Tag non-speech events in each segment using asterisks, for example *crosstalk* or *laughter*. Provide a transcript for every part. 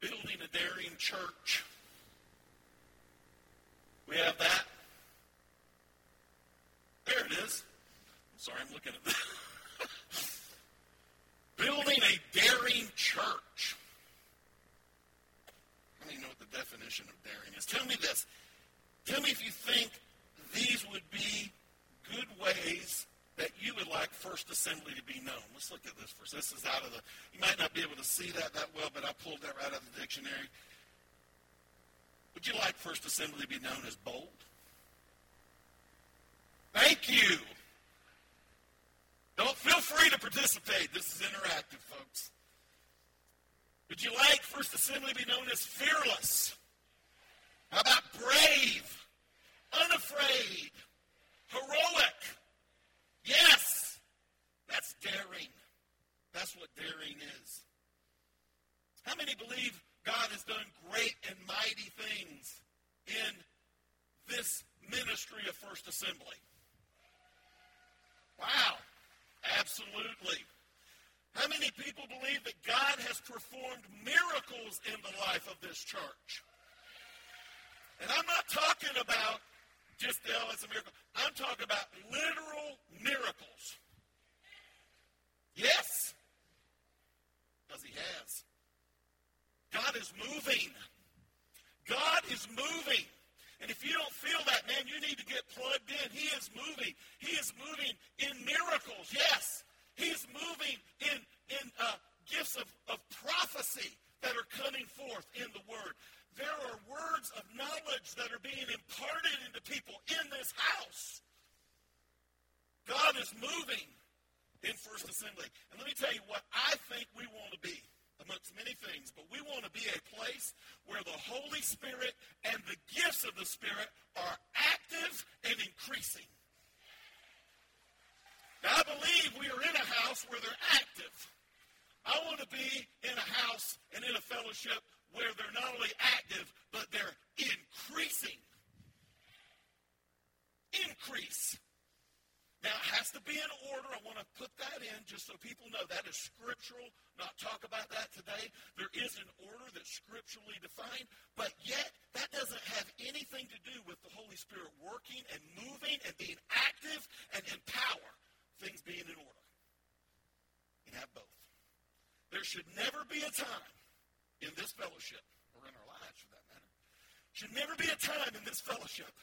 Building a daring church. We have that. There it is. I'm sorry, I'm looking at that. Building a daring church. I don't even know what the definition of daring is. Tell me this. Tell me if you think these would be good ways that you would like First Assembly to be known. Let's look at this first. This is out of the, you might not be able to see that that well, but I pulled that right out of the dictionary. Would you Assembly be known as bold? Thank you. Don't feel free to participate. This is interactive, folks. Would you like First Assembly be known as fearless? How about brave, unafraid, heroic? Yes, that's daring. That's what daring is. How many believe God has done great and mighty things in this ministry of First Assembly? Wow, absolutely. How many people believe that God has performed miracles in the life of this church? And I'm not talking about just, oh, it's a miracle. I'm talking about literal miracles. Yes, because he has. God is moving. God is moving. And if you don't feel that, man, you need to get plugged in. He is moving. He is moving in miracles. Yes. He's moving in, in uh, gifts of, of prophecy that are coming forth in the Word. There are words of knowledge that are being imparted into people in this house. God is moving in First Assembly. And let me tell you what I think we want to be amongst many things, but we want to be a place where the Holy Spirit and the gifts of the Spirit are active and increasing. Now, I believe we are in a house where they're active. I want to be in a house and in a fellowship where they're not only active, but they're increasing. Increase. Now, it has to be in order. I want to put that in just so people know that is scriptural. Not talk about that today. There is an order that's scripturally defined, but yet that doesn't have anything to do with the Holy Spirit working and moving and being active and in power. Things being in order. You have both. There should never be a time in this fellowship, or in our lives for that matter, should never be a time in this fellowship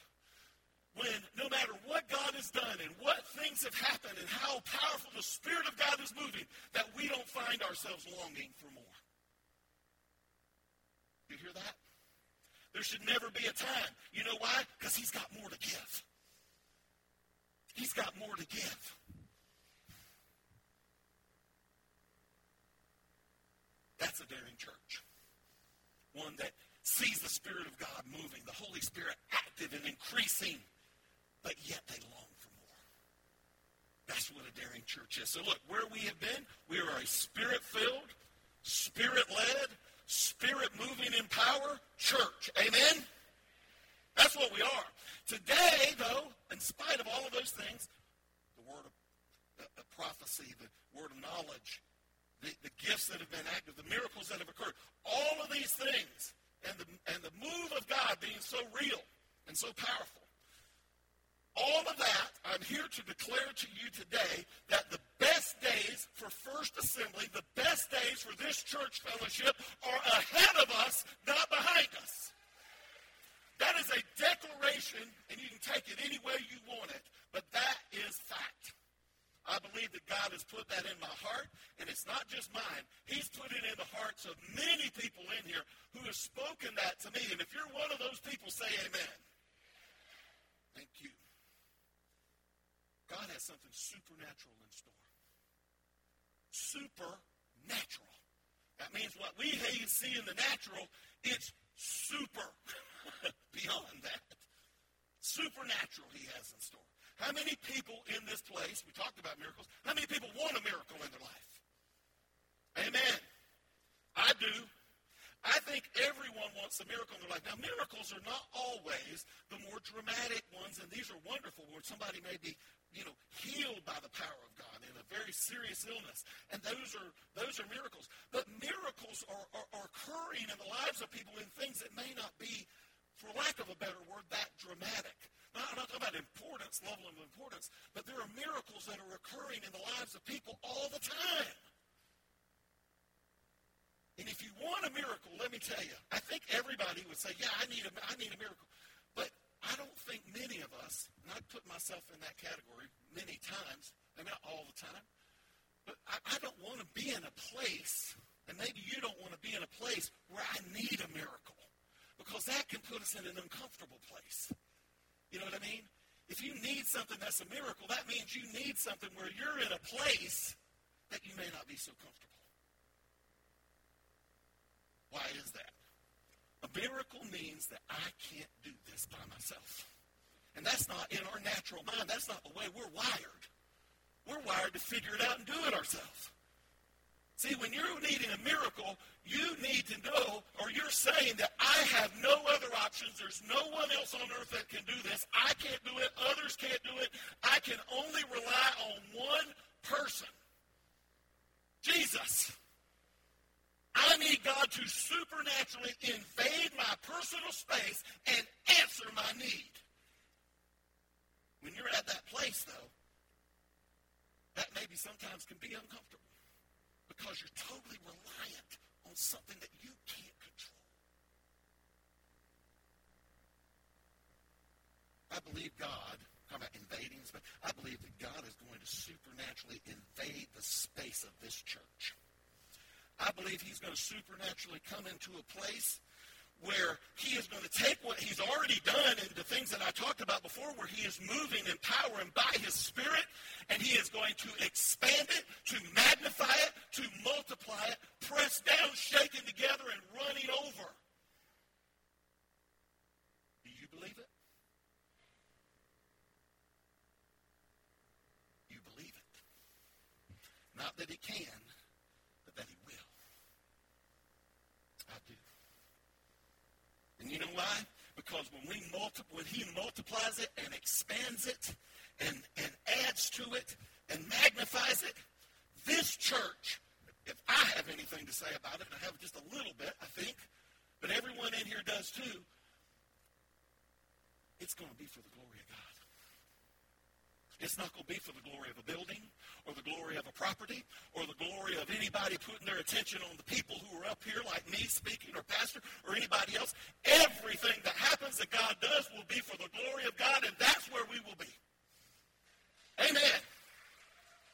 when no matter what God has done and what things have happened and how powerful the Spirit of God is moving, that we don't find ourselves longing for more. You hear that? There should never be a time. You know why? Because He's got more to give. He's got more to give. That's a daring church. One that sees the Spirit of God moving, the Holy Spirit active and increasing but yet they long for more. That's what a daring church is. So look, where we have been, we are a spirit-filled, spirit-led, spirit-moving in power church. Amen? That's what we are. Today, though, in spite of all of those things, the word of the, the prophecy, the word of knowledge, the, the gifts that have been active, the miracles that have occurred, all of these things, and the, and the move of God being so real and so powerful, all of that, I'm here to declare to you today that the best days for First Assembly, the best days for this church fellowship are ahead of us, not behind us. That is a declaration, and you can take it any way you want it, but that is fact. I believe that God has put that in my heart, and it's not just mine. He's put it in the hearts of many people in here who have spoken that to me. And if you're one of those people, say amen. Thank you. God has something supernatural in store. Supernatural. That means what we see in the natural, it's super *laughs* beyond that. Supernatural he has in store. How many people in this place, we talked about miracles, how many people want a miracle in their life? Amen. I do. I think everyone wants a miracle in their life. Now, miracles are not always the more dramatic ones, and these are wonderful where somebody may be, you know, healed by the power of God in a very serious illness. And those are those are miracles. But miracles are, are, are occurring in the lives of people in things that may not be, for lack of a better word, that dramatic. Now, I'm not talking about importance, level of importance, but there are miracles that are occurring in the lives of people all the time. And if you want a miracle, let me tell you, I think everybody would say, yeah, I need a, I need a miracle. I don't think many of us, and I put myself in that category many times, and not all the time, but I, I don't want to be in a place, and maybe you don't want to be in a place where I need a miracle, because that can put us in an uncomfortable place. You know what I mean? If you need something that's a miracle, that means you need something where you're in a place that you may not be so comfortable. Why is that? A miracle means that I can't do this by myself. And that's not in our natural mind. That's not the way we're wired. We're wired to figure it out and do it ourselves. See, when you're needing a miracle, you need to know, or you're saying that I have no other options. There's no one else on earth that can do this. I can't do it. Others can't do it. I can only rely on one person Jesus. I need God to supernaturally invade my personal space and answer my need. When you're at that place, though, that maybe sometimes can be uncomfortable because you're totally reliant on something that you can't control. I believe God, talking about invading, but I believe that God is going to supernaturally invade the space of this church. I believe he's going to supernaturally come into a place where he is going to take what he's already done and the things that I talked about before, where he is moving in power and by his spirit, and he is going to expand it, to magnify it, to multiply it, pressed down, shaken together, and running over. Do you believe it? You believe it. Not that he can, And you know why? Because when we multi- when he multiplies it it and, and adds to it and magnifies it, this church, if I have anything to say about it, I have just a little bit, I think, but everyone in here does too, it's going to be for the glory of God. It's not going to be for the glory of a building or the glory of a property or the glory of anybody putting their attention on the people who are up here like me speaking or pastor or anybody else. Everything that that God does will be for the glory of God, and that's where we will be. Amen.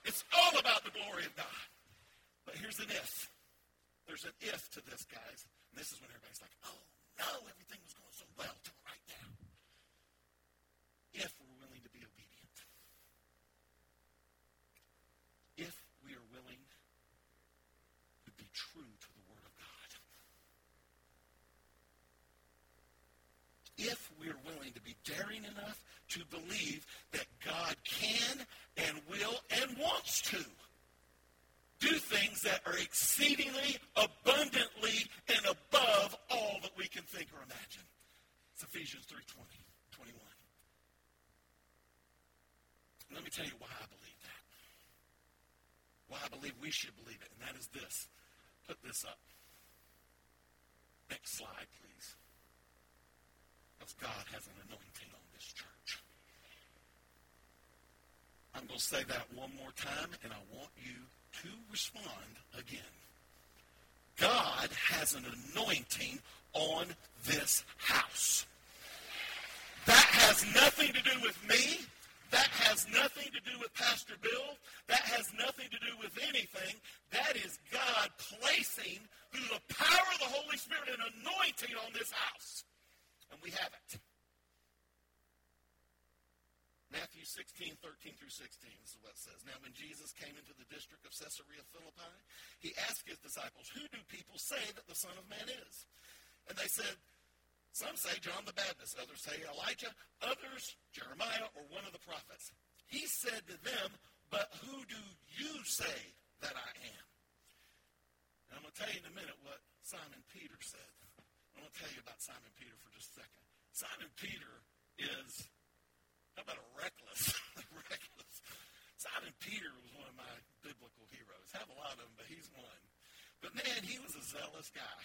It's all about the glory of God. But here's an if. There's an if to this, guys. And this is when everybody's like, oh, no, everything was going so well till right now. If we're willing to be obedient. if we're willing to be daring enough to believe that God can and will and wants to do things that are exceedingly abundantly and above all that we can think or imagine. It's Ephesians 3 20, 21. Let me tell you why I believe that. Why I believe we should believe it, and that is this. Put this up. Next slide, please. Because God has an anointing on this church. I'm going to say that one more time, and I want you to respond again. God has an anointing on this house. That has nothing to do with me. That has nothing to do with Pastor Bill. That has nothing to do with anything. That is God placing, through the power of the Holy Spirit, an anointing on this house. And we have it. Matthew 16, 13 through 16 this is what it says. Now, when Jesus came into the district of Caesarea Philippi, he asked his disciples, Who do people say that the Son of Man is? And they said, Some say John the Baptist, others say Elijah, others Jeremiah or one of the prophets. He said to them, But who do you say that I am? And I'm going to tell you in a minute what Simon Peter said. I'm going to tell you about Simon Peter for just a second. Simon Peter is, how about a reckless? *laughs* reckless. Simon Peter was one of my biblical heroes. I have a lot of them, but he's one. But man, he was a zealous guy.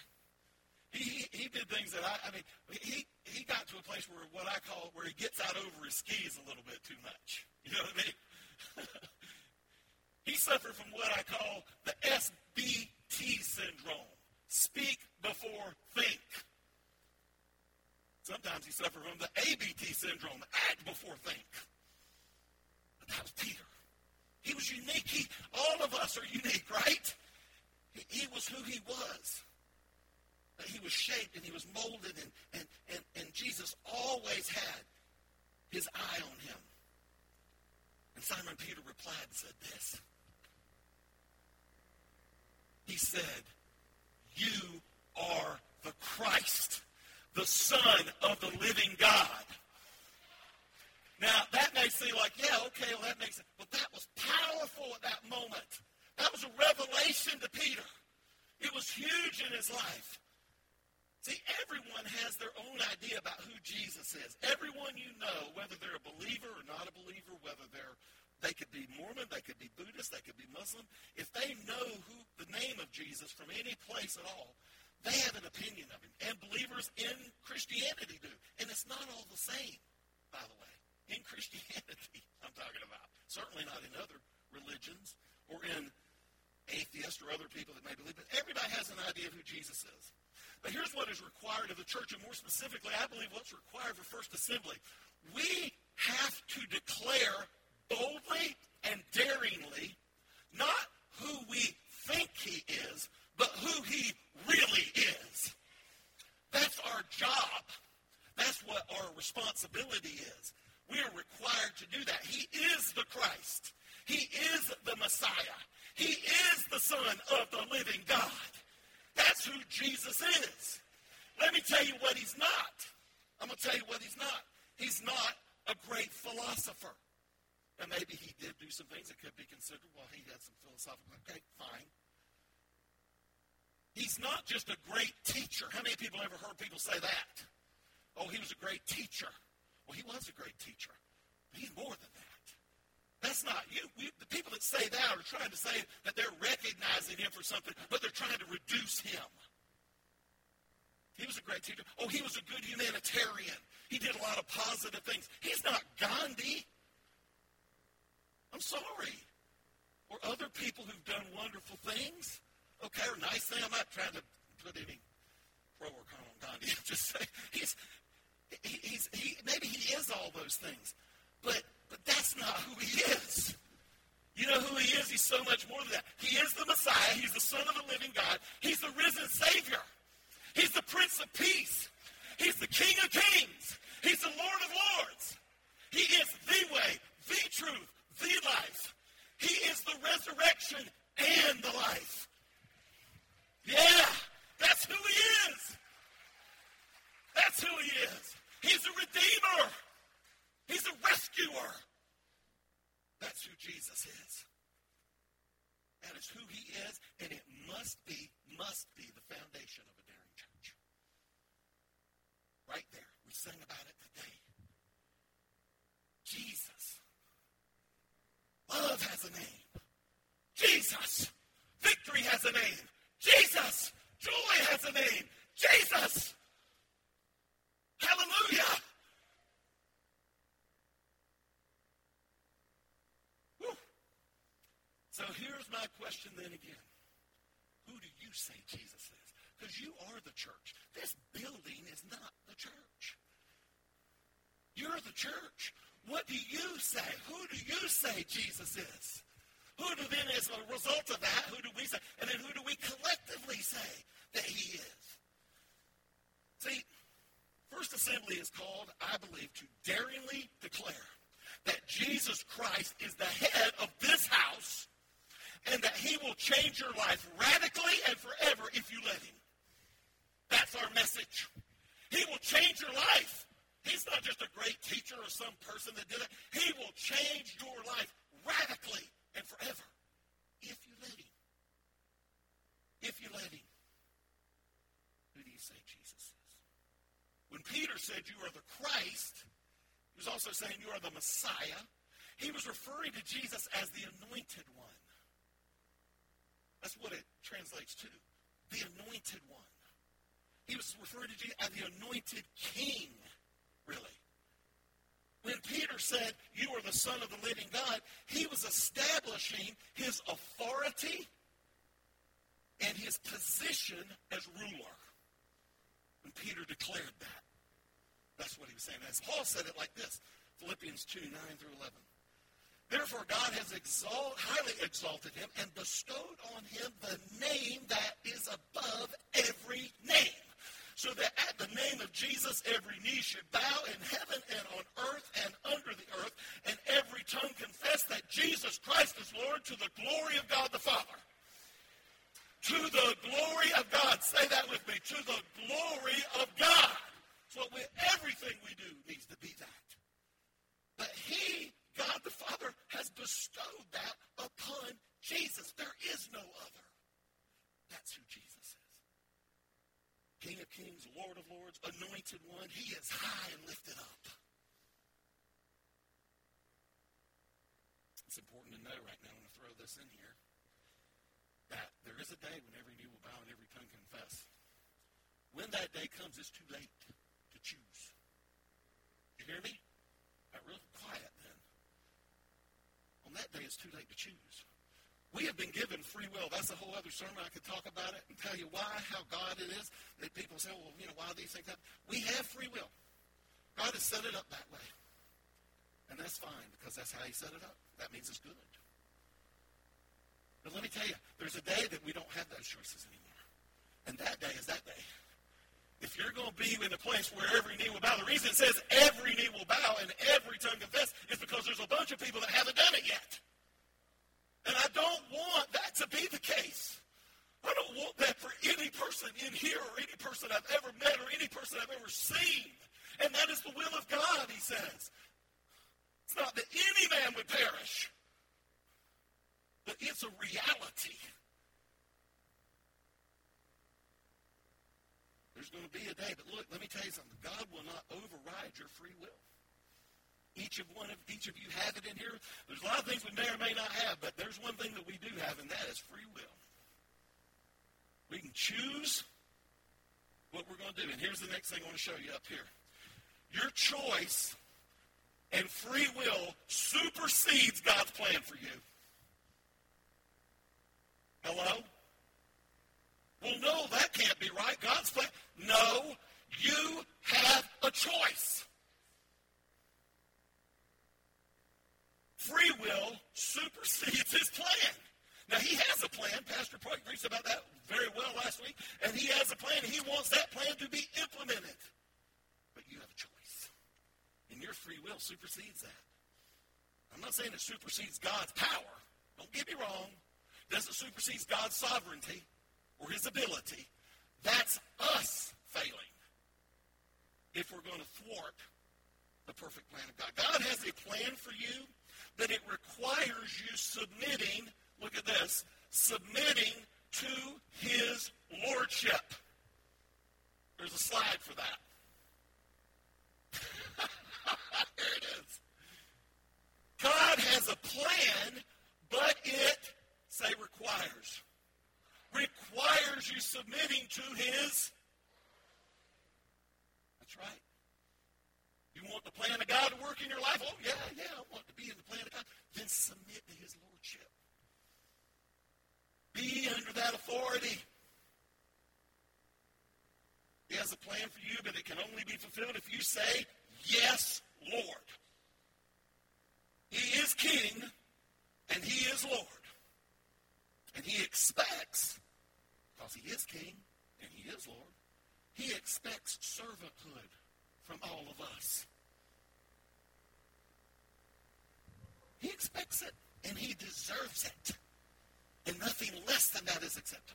He, he did things that I, I mean, he, he got to a place where what I call, where he gets out over his skis a little bit too much. You know what I mean? *laughs* he suffered from what I call the SBT syndrome. Speak before think. Sometimes he suffered from the ABT syndrome, act before think. But that was Peter. He was unique. He, all of us are unique, right? He, he was who he was. He was shaped and he was molded, and, and, and, and Jesus always had his eye on him. And Simon Peter replied and said this. He said, You are the Christ, the Son of the living God. Now, that may seem like, yeah, okay, well, that makes sense. But that was powerful at that moment. That was a revelation to Peter. It was huge in his life. See, everyone has their own idea about who Jesus is. Everyone you know, whether they're a believer or not a believer, whether they're they could be Mormon, they could be Buddhist, they could be Muslim. If they know who the name of Jesus from any place at all, they have an opinion of him. And believers in Christianity do. And it's not all the same, by the way. In *laughs* Christianity, I'm talking about. Certainly not in other religions or in atheists or other people that may believe. But everybody has an idea of who Jesus is. But here's what is required of the church, and more specifically, I believe what's required for First Assembly. We have to declare boldly and daringly not who we think he is, but who he really is. That's our job. That's what our responsibility is. We are required to do that. He is the Christ. He is the Messiah. He is the Son of the living God. That's who Jesus is. Let me tell you what he's not. I'm going to tell you what he's not. He's not a great philosopher. And maybe he did do some things that could be considered, well, he had some philosophical, okay, fine. He's not just a great teacher. How many people ever heard people say that? Oh, he was a great teacher. Well, he was a great teacher. But he's more than that. That's not you. We, the people that say that are trying to say that they're recognizing him for something, but they're trying to reduce him. He was a great teacher. Oh, he was a good humanitarian. He did a lot of positive things. He's not Gandhi. I'm sorry. Or other people who've done wonderful things. Okay, or nice things. I'm not trying to put any or con on Gandhi. *laughs* I'm just saying he's, he, he's he, maybe he is all those things. But but that's not who he is. You know who he is? He's so much more than that. He is the Messiah. He's the Son of the living God. He's the risen Savior. He's the Prince of Peace. He's the King of Kings. He's the Lord of Lords. He is the way, the truth, the life. He is the resurrection and the life. Yeah, that's who he is. That's who he is. He's a redeemer. He's a rescuer. That's who Jesus is. That is who he is, and it must be, must be the foundation of a daring church. Right there. We sang about it today. Jesus. Love has a name. Jesus. Victory has a name. Jesus. Joy has a name. Jesus. Hallelujah. So here's my question then again. Who do you say Jesus is? Because you are the church. This building is not the church. You're the church. What do you say? Who do you say Jesus is? Who do then, as a result of that, who do we say? And then who do we collectively say that he is? See, First Assembly is called, I believe, to daringly declare that Jesus Christ is the head of this house and that he will your life radically and forever if you let him. That's our message. He will change your life. He's not just a great teacher or some person that did it. He will change your life radically and forever if you let him. If you let him. Who do you say Jesus is? When Peter said, You are the Christ, he was also saying, You are the Messiah. He was referring to Jesus as the anointed one. That's what it translates to. The anointed one. He was referring to Jesus as the anointed king, really. When Peter said, You are the Son of the living God, he was establishing his authority and his position as ruler. When Peter declared that. That's what he was saying. As Paul said it like this Philippians 2 9 through 11. Therefore, God has exalt, highly exalted him and bestowed on him the name that is above every name. So that at the name of Jesus, every knee should bow in heaven and on earth and under the earth, and every tongue confess that Jesus Christ is Lord to the glory of God the Father. To the glory of God. Say that with me. To the glory of God. So we, everything we do needs to be that. But he, God the Father, has bestowed that upon Jesus. There is no other. That's who Jesus. King of kings, Lord of lords, anointed one. He is high and lifted up. It's important to know right now, I'm going to throw this in here, that there is a day when every knee will bow and every tongue confess. When that day comes, it's too late to choose. You hear me? Got real quiet then. On that day, it's too late to choose. We have been given free will. That's a whole other sermon. I could talk about it and tell you why, how God it is. That people say, well, you know, why do these things happen? We have free will. God has set it up that way. And that's fine because that's how he set it up. That means it's good. But let me tell you, there's a day that we don't have those choices anymore. And that day is that day. If you're going to be in a place where every knee will bow, the reason it says every knee will bow and every tongue confess is because there's a bunch of people that haven't done it yet. And I don't want that to be the case. I don't want that for any person in here or any person I've ever met or any person I've ever seen. And that is the will of God, he says. It's not that any man would perish, but it's a reality. There's going to be a day, but look, let me tell you something. God will not override your free will. Each of one of each of you have it in here. There's a lot of things we may or may not have, but there's one thing that we do have, and that is free will. We can choose what we're going to do. And here's the next thing I want to show you up here. Your choice and free will supersedes God's plan for you. Hello? Well, no, that can't be right. God's plan. No, you have a choice. Free will supersedes his plan. Now, he has a plan. Pastor Poit preached about that very well last week. And he has a plan. He wants that plan to be implemented. But you have a choice. And your free will supersedes that. I'm not saying it supersedes God's power. Don't get me wrong. It doesn't supersede God's sovereignty? or his ability. That's us failing if we're going to thwart the perfect plan of God. God has a plan for you, but it requires you submitting, look at this, submitting to his lordship. There's a slide for that. *laughs* there it is. God has a plan, but it, say, requires requires you submitting to his. That's right. You want the plan of God to work in your life? Oh, yeah, yeah, I want to be in the plan of God. Then submit to his lordship. Be under that authority. He has a plan for you, but it can only be fulfilled if you say, Yes, Lord. He is King, and He is Lord. And he expects, because he is king and he is Lord, he expects servanthood from all of us. He expects it, and he deserves it. And nothing less than that is acceptable.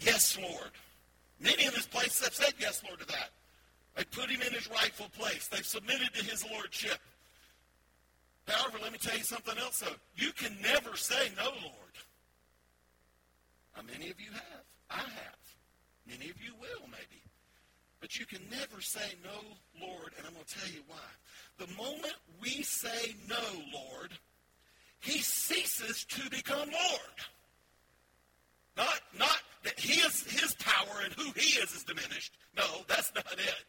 Yes, Lord. Many in this place have said yes, Lord, to that. They put him in his rightful place. They've submitted to his lordship. However, let me tell you something else, though. You can never say no, Lord. How many of you have? I have. Many of you will, maybe. But you can never say no, Lord, and I'm going to tell you why. The moment we say no, Lord, he ceases to become Lord. Not, not that his, his power and who he is is diminished. No, that's not it.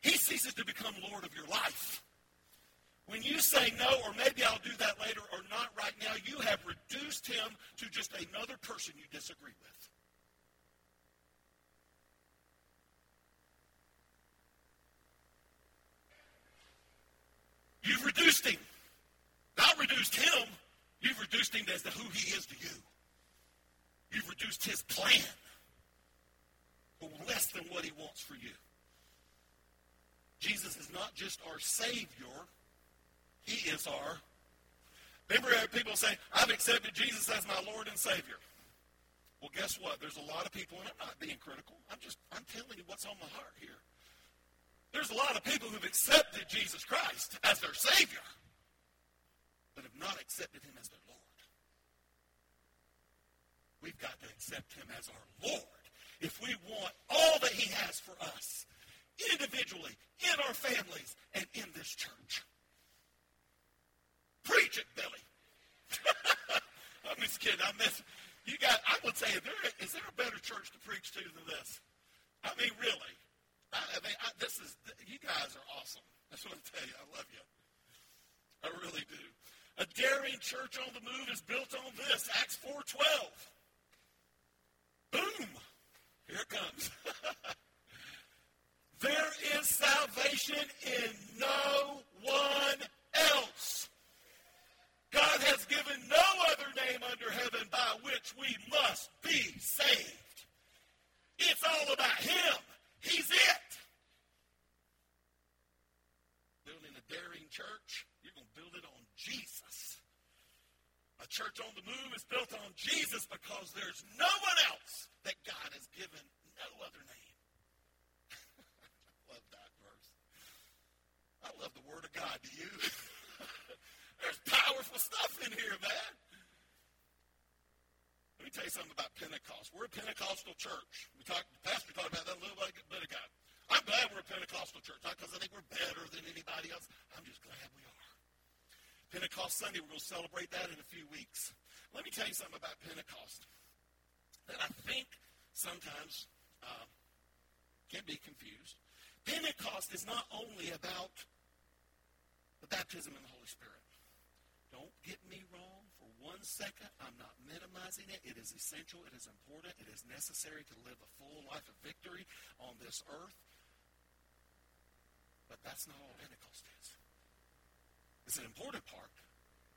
He ceases to become Lord of your life. When you say no, or maybe I'll do that later, or not right now, you have reduced him to just another person you disagree with. You've reduced him. Not reduced him, you've reduced him as to who he is to you. You've reduced his plan to less than what he wants for you. Jesus is not just our Savior, he is our. Remember, people say, I've accepted Jesus as my Lord and Savior. Well, guess what? There's a lot of people, and I'm not being critical. I'm just, I'm telling you what's on my heart here. There's a lot of people who've accepted Jesus Christ as their Savior, but have not accepted Him as their Lord. We've got to accept Him as our Lord if we want all that He has for us, individually, in our families, and in this church. Preach it, Billy. *laughs* I'm just kidding. I miss you got. I would say, is there, is there a better church to preach to than this? I mean, really. I, I mean, I, this is, you guys are awesome. That's *laughs* what I tell you. I love you. I really do. A daring church on the move is built on this. Acts 4.12. Boom. Here it comes. *laughs* there is salvation in no one else. God has given no other name under heaven by which we must be saved. It's all about Him. He's it. Building a daring church, you're going to build it on Jesus. A church on the move is built on Jesus because there's no one else that God has given no other name. I *laughs* love that verse. I love the Word of God. Do you? *laughs* there's powerful stuff in here, man. Let me tell you something about Pentecost. We're a Pentecostal church. We talked, the pastor talked about that a little bit ago. I'm glad we're a Pentecostal church, not because I think we're better than anybody else. I'm just glad we are. Pentecost Sunday, we're going to celebrate that in a few weeks. Let me tell you something about Pentecost that I think sometimes uh, can be confused. Pentecost is not only about the baptism in the Holy Spirit. Don't get me wrong for one second. I'm not minimizing it. It is essential. It is important. It is necessary to live a full life of victory on this earth. But that's not all Pentecost is. It's an important part.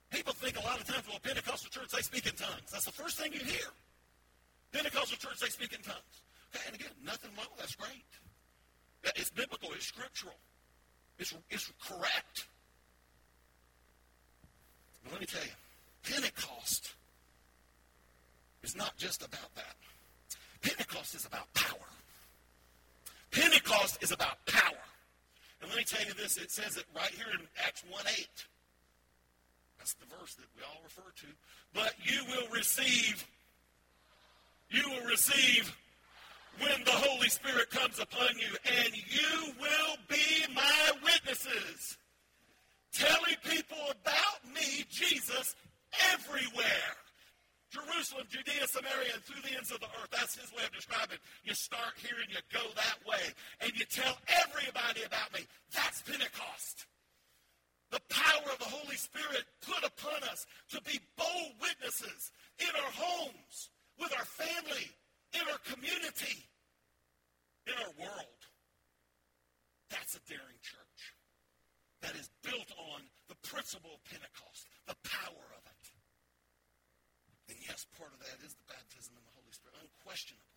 People think a lot of times, well, Pentecostal church, they speak in tongues. That's the first thing you hear. Pentecostal church, they speak in tongues. Okay, and again, nothing wrong. That's great. It's biblical. It's scriptural. It's, it's correct. But let me tell you, Pentecost is not just about that. Pentecost is about power. Pentecost is about let me tell you this, it says it right here in Acts 1 8. That's the verse that we all refer to. But you will receive, you will receive when the Holy Spirit comes upon you, and you will be my witnesses, telling people about me, Jesus, everywhere. Jerusalem, Judea, Samaria, and through the ends of the earth. That's his way of describing. You start here and you go that way, and you tell everybody about me. That's Pentecost. The power of the Holy Spirit put upon us to be bold witnesses in our homes, with our family, in our community, in our world. That's a daring church that is built on the principle of Pentecost, the power of it. And yes, part of that is the baptism in the Holy Spirit, unquestionably.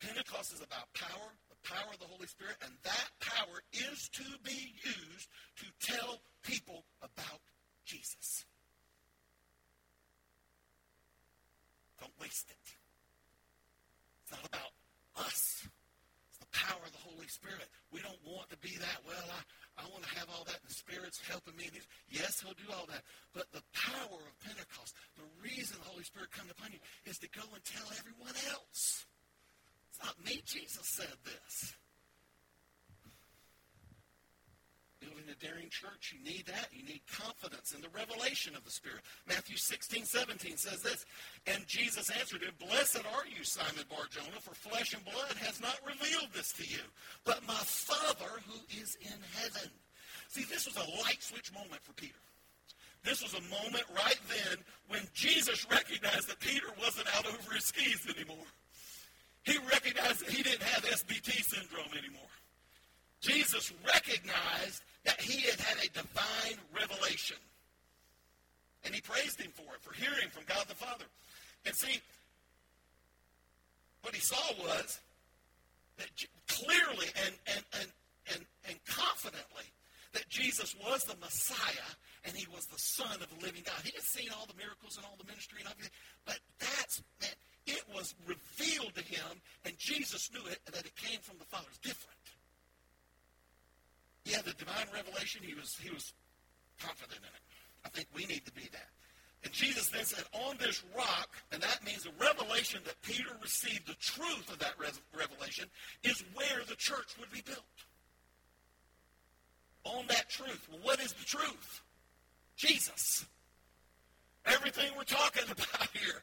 Pentecost is about power, the power of the Holy Spirit, and that power is to be used to tell people about Jesus. Don't waste it. It's not about us. It's the power of the Holy Spirit. We don't want to be that, well, I, I want to have all that. The Spirit's helping me. Yes, He'll do all that. But the power of Pentecost, the reason the Holy Spirit comes upon you is to go and tell everyone else. It's not me. Jesus said this. Building a daring church, you need that. You need confidence in the revelation of the Spirit. Matthew 16, 17 says this, And Jesus answered him, Blessed are you, Simon Bar-Jonah, for flesh and blood has not revealed this to you, but my Father who is in heaven. See, this was a light switch moment for Peter. This was a moment right then when Jesus recognized that Peter wasn't out over his skis anymore. He recognized that he didn't have SBT syndrome anymore. Jesus recognized that he had had a divine revelation. And he praised him for it, for hearing from God the Father. And see, what he saw was that clearly and, and, and, and, and confidently that Jesus was the Messiah and he was the Son of the living God. He had seen all the miracles and all the ministry and everything, but that's man, it was revealed to him, and Jesus knew it, that it came from the Father. It's different. He had the divine revelation. He was he was confident in it. I think we need to be that. And Jesus then said, on this rock, and that means the revelation that Peter received, the truth of that revelation, is where the church would be built on that truth. Well, what is the truth? Jesus. Everything we're talking *laughs* about here.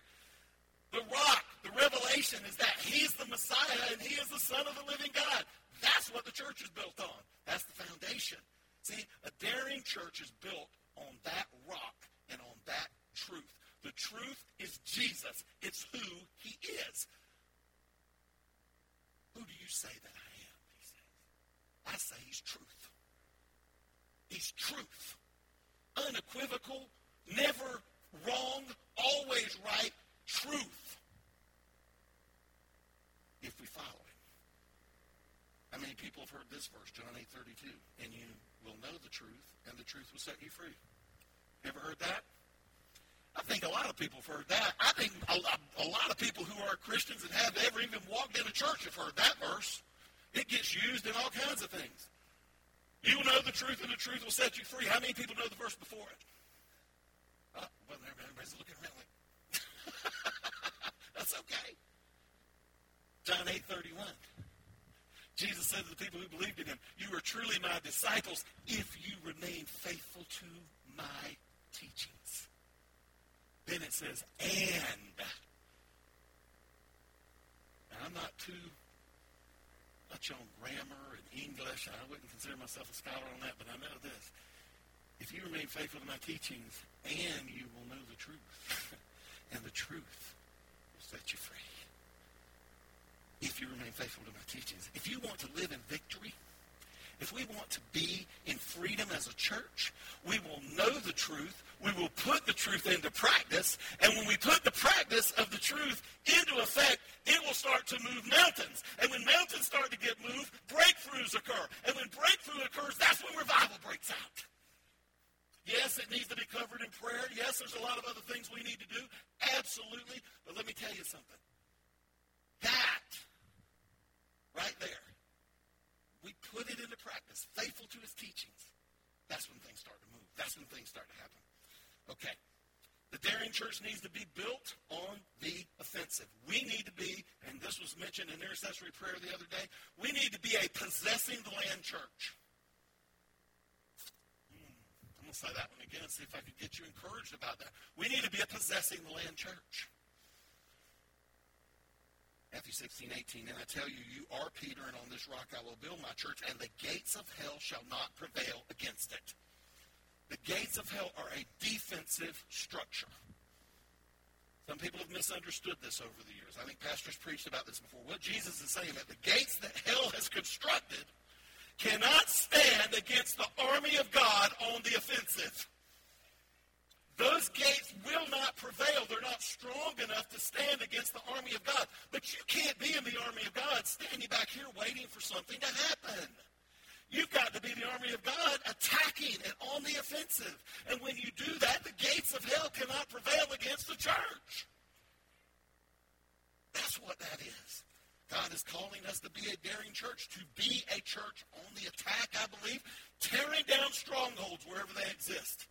The rock, the revelation is that he's the Messiah and he is the Son of the living God. That's what the church is built on. That's the foundation. See, a daring church is built on that rock and on that truth. The truth is Jesus. It's who he is. Who do you say that I am? He says. I say he's truth. He's truth. Unequivocal, never wrong, always right, truth. If we follow him. How many people have heard this verse, John 8 32? And you will know the truth, and the truth will set you free. Ever heard that? I think a lot of people have heard that. I think a, a, lot of people who are Christians and have ever even walked in a church have heard that verse. It gets used in all kinds of things. You will know the truth, and the truth will set you free. How many people know the verse before it? Uh, well, everybody's looking around like, *laughs* that's okay. John 8 31. Jesus said to the people who believed in him, You are truly my disciples if you remain faithful to my teachings. Then it says, and. Now, I'm not too much on grammar and English. I wouldn't consider myself a scholar on that, but I know this. If you remain faithful to my teachings, and you will know the truth, *laughs* and the truth will set you free. If you remain faithful to my teachings. If you want to live in victory, if we want to be in freedom as a church, we will know the truth. We will put the truth into practice. And when we put the practice of the truth into effect, it will start to move mountains. And when mountains start to get moved, breakthroughs occur. And when breakthrough occurs, that's when revival breaks out. Yes, it needs to be covered in prayer. Yes, there's a lot of other things we need to do. Absolutely. But let me tell you something. That right there we put it into practice, faithful to his teachings, that's when things start to move. That's when things start to happen. Okay. The daring church needs to be built on the offensive. We need to be, and this was mentioned in intercessory prayer the other day, we need to be a possessing the land church. Hmm, I'm going to say that one again and see if I can get you encouraged about that. We need to be a possessing the land church. Matthew 16, 18. And I tell you, you are Peter, and on this rock I will build my church, and the gates of hell shall not prevail against it. The gates of hell are a defensive structure. Some people have misunderstood this over the years. I think pastors preached about this before. What Jesus is saying that the gates that hell has constructed cannot stand against the army of God on the offensive. Those gates will not prevail. They're not strong enough to stand against the army of God. But you can't be in the army of God standing back here waiting for something to happen. You've got to be the army of God attacking and on the offensive. And when you do that, the gates of hell cannot prevail against the church. That's what that is. God is calling us to be a daring church, to be a church on the attack, I believe, tearing down strongholds wherever they exist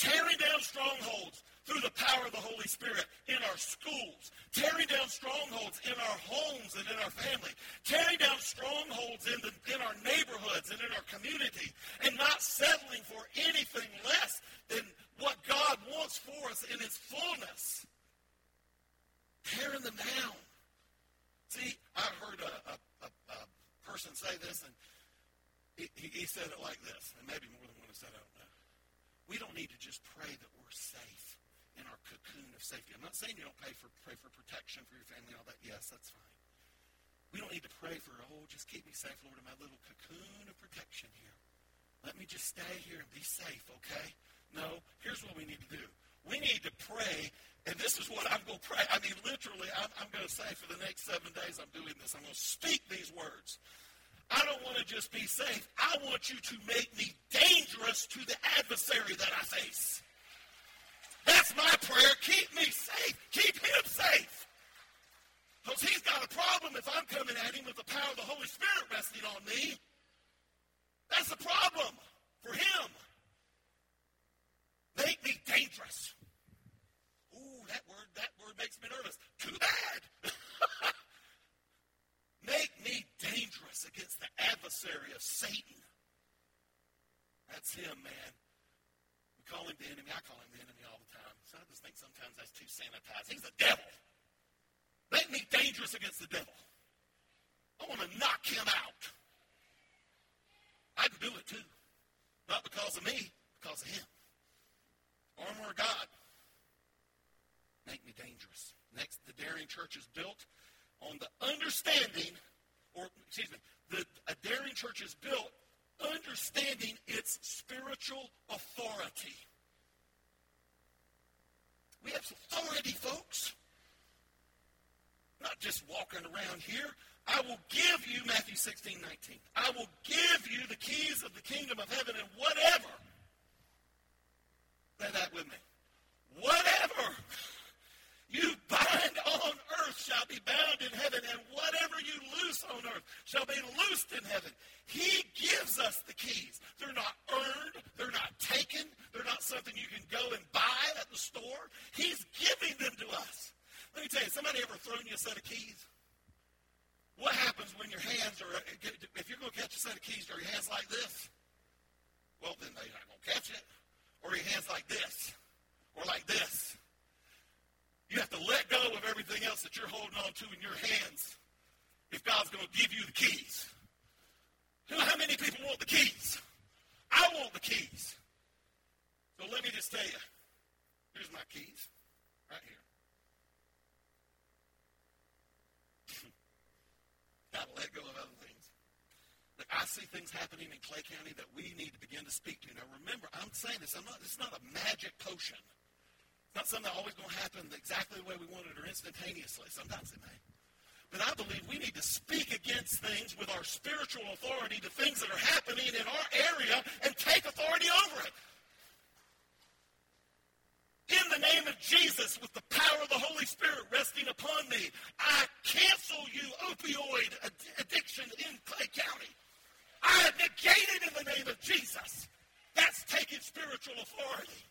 tearing down strongholds through the power of the Holy Spirit in our schools, tearing down strongholds in our homes and in our family, tearing down strongholds in, the, in our neighborhoods and in our community, and not settling for anything less than what God wants for us in His fullness. Tearing them down. See, I heard a, a, a, a person say this, and he, he said it like this, and maybe more than one has said I don't know. We don't need to just pray that we're safe in our cocoon of safety. I'm not saying you don't pray for pray for protection for your family and all that. Yes, that's fine. We don't need to pray for, oh, just keep me safe, Lord, in my little cocoon of protection here. Let me just stay here and be safe, okay? No, here's what we need to do. We need to pray, and this is what I'm going to pray. I mean, literally, I'm, I'm going to say for the next seven days I'm doing this. I'm going to speak these words. I don't want to just be safe. I want you to make me dangerous to the adversary that I face. That's my prayer. Keep me safe. Keep him safe. Because he's got a problem if I'm coming at him with the power of the Holy Spirit resting on me. That's a problem for him. Make me dangerous. Ooh, that word, that word makes me nervous. Too bad. *laughs* Make me dangerous against the adversary of Satan. That's him, man call him the enemy. I call him the enemy all the time. So I just think sometimes that's too sanitized. He's the devil. Make me dangerous against the devil. I want to knock him out. I can do it too. Not because of me, because of him. Armor of God. Make me dangerous. Next, the daring church is built on the understanding, or excuse me, the, a daring church is built understanding its spiritual authority. We have authority, folks. Not just walking around here. I will give you, Matthew 16, 19. I will give you the keys of the kingdom of heaven and whatever. Say that with me. Whatever you bind on earth shall be bound in heaven, and whatever you loose on earth shall be loosed in heaven. He gives us the keys. They're not earned, they're not taken, they're not something you can go and buy at the store. He's giving them to us. Let me tell you, somebody ever thrown you a set of keys? What happens when your hands are, if you're going to catch a set of keys, are your hands like this? Well, then they're not going to catch it. Or your hands like this, or like this. You have to let go of everything else that you're holding on to in your hands if God's going to give you the keys. You know how many people want the keys? I want the keys. So let me just tell you. Here's my keys. Right here. Gotta let go of other things. Look, I in Clay County that we need to begin to speak to. Now remember, I'm saying this, I'm not, it's not a magic potion. It's not something that's always going to happen exactly the way we want it or instantaneously. Sometimes it may. But I believe we need to speak against things with our spiritual authority to things that are happening in our area and take authority over it. In the name of Jesus, with the power of the Holy Spirit resting upon me, I cancel you opioid addiction in Clay County. I negate it in the name of Jesus. That's taking spiritual authority.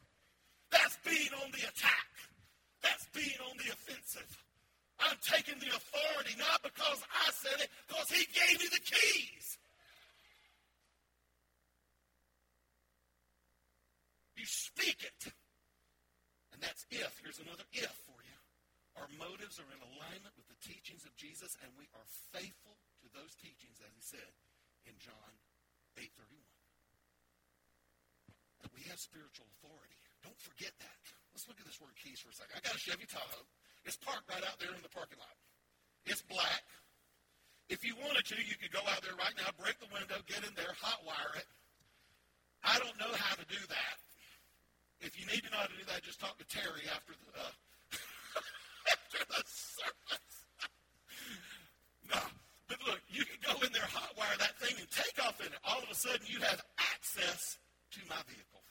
my vehicle.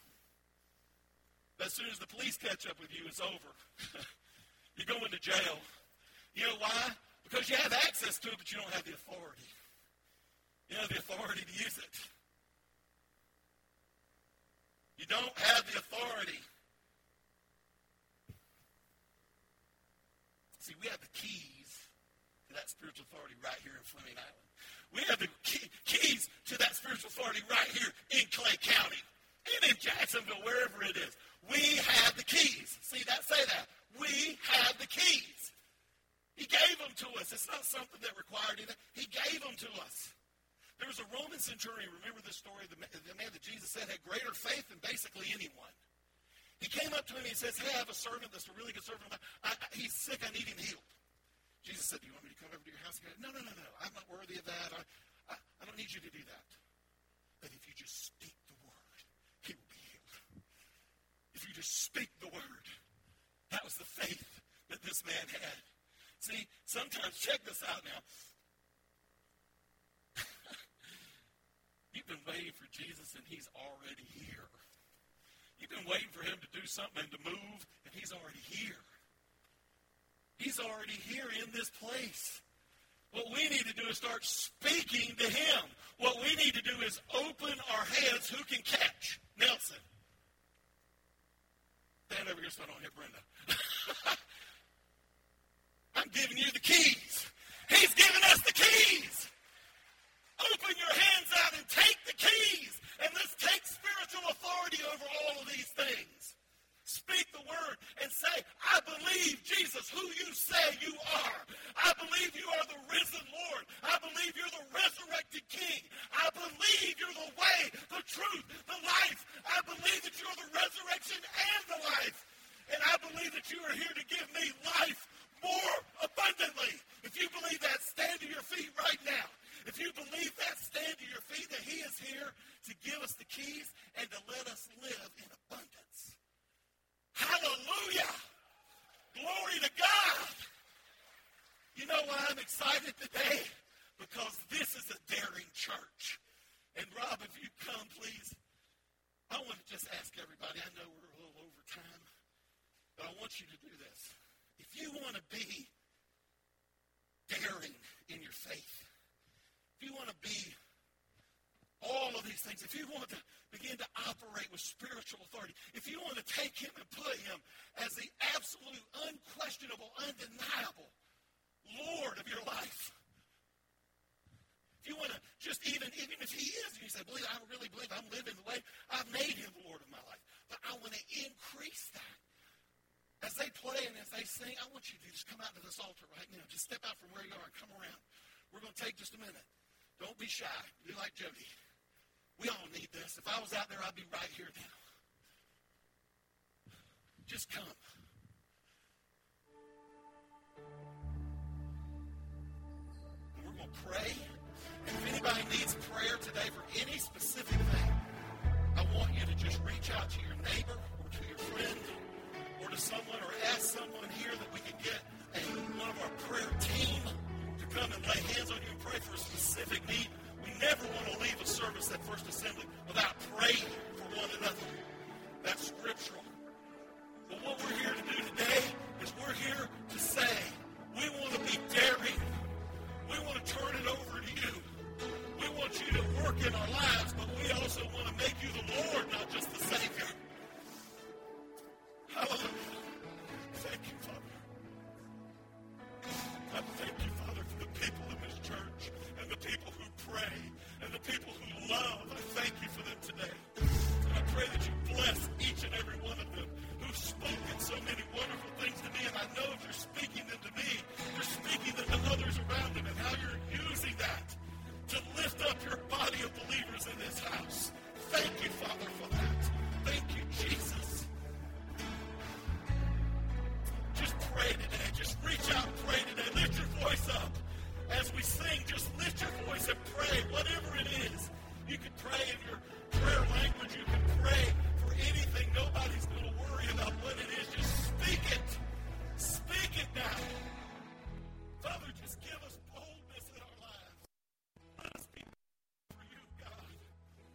As soon as the police catch up with you, it's over. *laughs* you go into jail. You know why? Because you have access to it, but you don't have the authority. You don't have the authority to use it. You don't have the authority. See, we have the keys to that spiritual authority right here in Fleming Island. We have the key, keys to that spiritual authority right here in Clay County in Jacksonville, wherever it is. We have the keys. See that? Say that. We have the keys. He gave them to us. It's not something that required anything. He gave them to us. There was a Roman centurion, remember this story? The, man that Jesus said had greater faith than basically anyone. He came up to him and he says, Hey, I have a servant that's a really good servant. I, I, he's sick. I need him healed. Jesus said, Do you want me to come over to your house? No, no, no, no. I'm not worthy of that. I, I, I don't need you to do that. But if you just speak the word, he will be healed. Speak the word, that was the faith that this man had. See, sometimes, check this out now. *laughs* You've been waiting for Jesus, and he's already here. You've been waiting for him to do something and to move, and he's already here. He's already here in this place. What we need to do is start speaking to him. What we need to do is open our hands. Who can catch? Nelson. Stand over here so I don't hit Brenda. *laughs* I'm giving you the keys. He's giving us the keys. Open your hands out and take the keys. And let's take spiritual authority over all of these things. Speak the word and say, I believe, Jesus, who you say you are. I believe you are the risen Lord. I believe you're the resurrected King. I believe you're the way, the truth, the life. I believe that you're the resurrection and the life. And I believe that you are here to give me life more abundantly. If you believe that, stand to your feet right now. If you believe that, stand to your feet that He is here to give us the keys and to let us live in abundance. Hallelujah! Glory to God! You know why I'm excited today? Because this is a daring church. And Rob, if you come, please, I want to just ask everybody. I know we're a little over time, but I want you to do this. If you want to be daring in your faith, if you want to be all of these things, if you want to begin to operate with spiritual authority, you want to take him and put him as the absolute, unquestionable, undeniable Lord of your life, if you want to just even, even if he is, and you say, believe, I really believe I'm living the way I've made him the Lord of my life. But I want to increase that. As they play and as they sing, I want you to just come out to this altar right now. Just step out from where you are and come around. We're going to take just a minute. Don't be shy. Be like Jody. We all need this. If I was out there, I'd be right here now. Just come. And we're going to pray. And if anybody needs prayer today for any specific thing, I want you to just reach out to your neighbor or to your friend or to someone or ask someone here that we can get a, one of our prayer team to come and lay hands on you and pray for a specific need. We never want to leave a service at First Assembly without